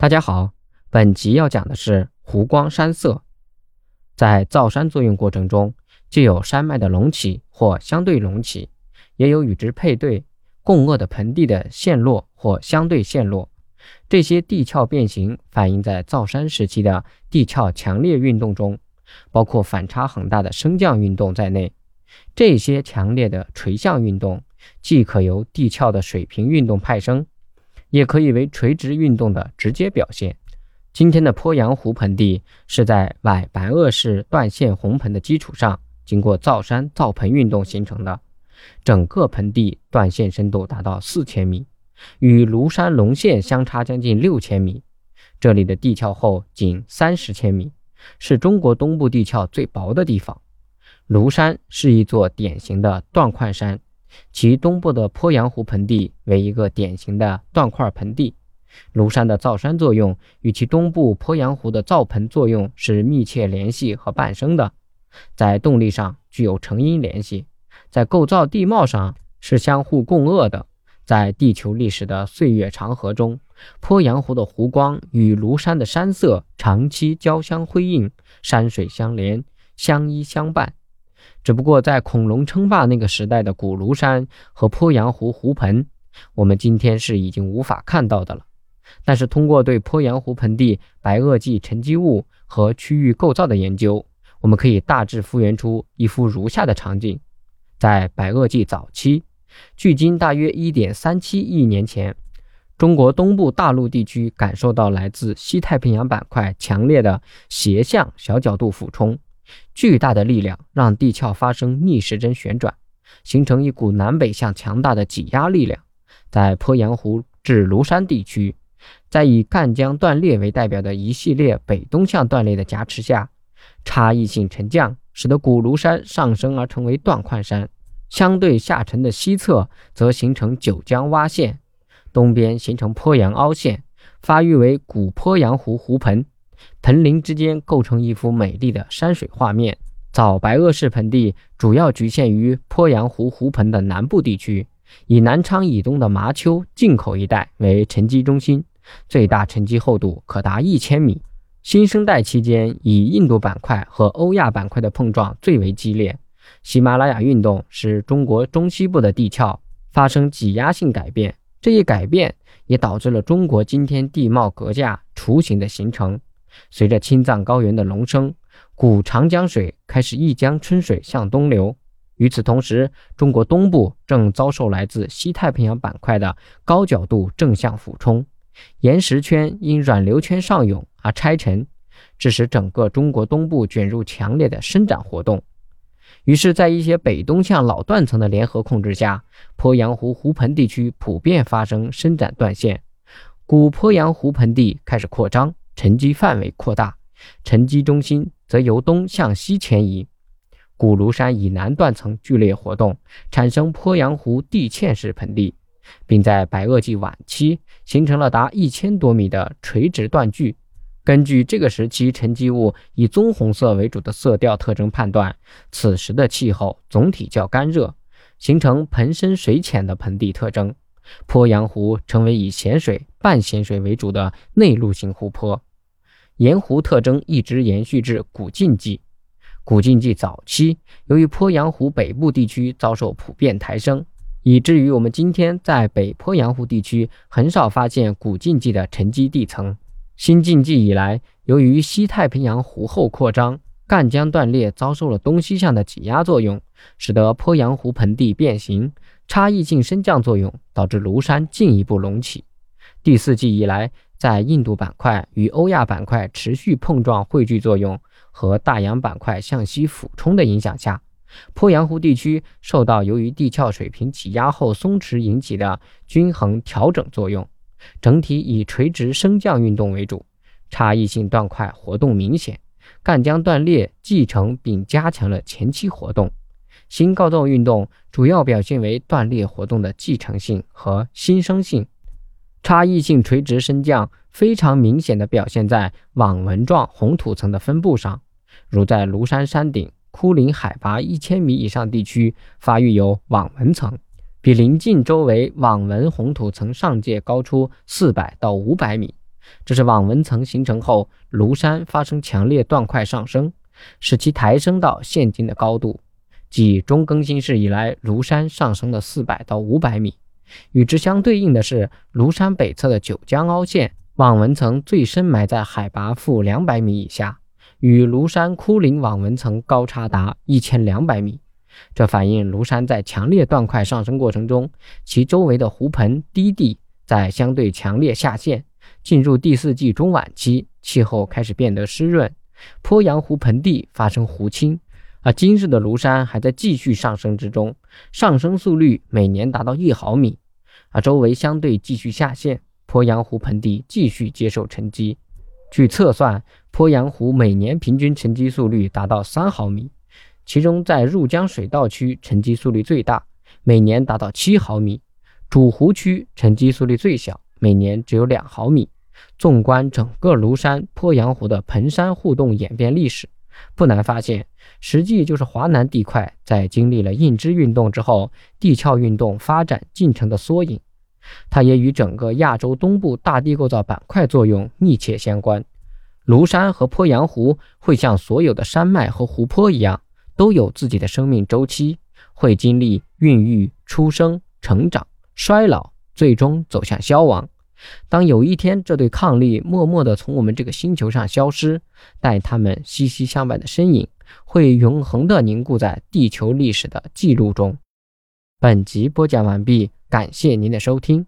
大家好，本集要讲的是湖光山色。在造山作用过程中，既有山脉的隆起或相对隆起，也有与之配对共轭的盆地的陷落或相对陷落。这些地壳变形反映在造山时期的地壳强烈运动中，包括反差很大的升降运动在内。这些强烈的垂向运动，既可由地壳的水平运动派生。也可以为垂直运动的直接表现。今天的鄱阳湖盆地是在外白垩式断线红盆的基础上，经过造山造盆运动形成的。整个盆地断线深度达到四千米，与庐山龙线相差将近六千米。这里的地壳厚仅三十千米，是中国东部地壳最薄的地方。庐山是一座典型的断块山。其东部的鄱阳湖盆地为一个典型的断块盆地，庐山的造山作用与其东部鄱阳湖的造盆作用是密切联系和伴生的，在动力上具有成因联系，在构造地貌上是相互共轭的。在地球历史的岁月长河中，鄱阳湖的湖光与庐山的山色长期交相辉映，山水相连，相依相伴。只不过在恐龙称霸那个时代的古庐山和鄱阳湖湖盆，我们今天是已经无法看到的了。但是通过对鄱阳湖盆地白垩纪沉积物和区域构造的研究，我们可以大致复原出一幅如下的场景：在白垩纪早期，距今大约1.37亿年前，中国东部大陆地区感受到来自西太平洋板块强烈的斜向小角度俯冲。巨大的力量让地壳发生逆时针旋转，形成一股南北向强大的挤压力量。在鄱阳湖至庐山地区，在以赣江断裂为代表的一系列北东向断裂的加持下，差异性沉降使得古庐山上升而成为断块山，相对下沉的西侧则形成九江洼陷，东边形成鄱阳凹陷，发育为古鄱阳湖湖盆。盆林之间构成一幅美丽的山水画面。早白垩世盆地主要局限于鄱阳湖湖盆的南部地区，以南昌以东的麻丘进口一带为沉积中心，最大沉积厚度可达一千米。新生代期间，以印度板块和欧亚板块的碰撞最为激烈。喜马拉雅运动使中国中西部的地壳发生挤压性改变，这一改变也导致了中国今天地貌格架雏形的形成。随着青藏高原的隆升，古长江水开始一江春水向东流。与此同时，中国东部正遭受来自西太平洋板块的高角度正向俯冲，岩石圈因软流圈上涌而拆沉，致使整个中国东部卷入强烈的伸展活动。于是，在一些北东向老断层的联合控制下，鄱阳湖湖盆地区普遍发生伸展断线，古鄱阳湖盆地开始扩张。沉积范围扩大，沉积中心则由东向西迁移。古庐山以南断层剧烈活动，产生鄱阳湖地嵌式盆地，并在白垩纪晚期形成了达一千多米的垂直断距。根据这个时期沉积物以棕红色为主的色调特征判断，此时的气候总体较干热，形成盆深水浅的盆地特征。鄱阳湖成为以咸水、半咸水为主的内陆型湖泊。盐湖特征一直延续至古晋纪。古晋纪早期，由于鄱阳湖北部地区遭受普遍抬升，以至于我们今天在北鄱阳湖地区很少发现古晋纪的沉积地层。新晋纪以来，由于西太平洋湖后扩张，赣江断裂遭受了东西向的挤压作用，使得鄱阳湖盆地变形，差异性升降作用导致庐山进一步隆起。第四纪以来。在印度板块与欧亚板块持续碰撞汇聚作用和大洋板块向西俯冲的影响下，鄱阳湖地区受到由于地壳水平挤压后松弛引起的均衡调整作用，整体以垂直升降运动为主，差异性断块活动明显。赣江断裂继承并加强了前期活动，新构造运动主要表现为断裂活动的继承性和新生性。差异性垂直升降非常明显的表现在网纹状红土层的分布上，如在庐山山顶枯林海拔一千米以上地区发育有网纹层，比邻近周围网纹红土层上界高出四百到五百米，这是网纹层形成后，庐山发生强烈断块上升，使其抬升到现今的高度，即中更新世以来庐山上升了四百到五百米。与之相对应的是，庐山北侧的九江凹陷网纹层最深埋在海拔负两百米以下，与庐山枯陵网纹层高差达一千两百米。这反映庐山在强烈断块上升过程中，其周围的湖盆低地在相对强烈下陷。进入第四纪中晚期，气候开始变得湿润，鄱阳湖盆地发生湖侵，而今日的庐山还在继续上升之中，上升速率每年达到一毫米，而周围相对继续下陷，鄱阳湖盆地继续接受沉积。据测算，鄱阳湖每年平均沉积速率达到三毫米，其中在入江水道区沉积速率最大，每年达到七毫米，主湖区沉积速率最小，每年只有两毫米。纵观整个庐山鄱阳湖的盆山互动演变历史，不难发现，实际就是华南地块在经历了印支运动之后，地壳运动发展进程的缩影。它也与整个亚洲东部大地构造板块作用密切相关。庐山和鄱阳湖会像所有的山脉和湖泊一样，都有自己的生命周期，会经历孕育、出生、成长、衰老，最终走向消亡。当有一天这对抗力默默地从我们这个星球上消失，但它们息息相伴的身影会永恒的凝固在地球历史的记录中。本集播讲完毕，感谢您的收听。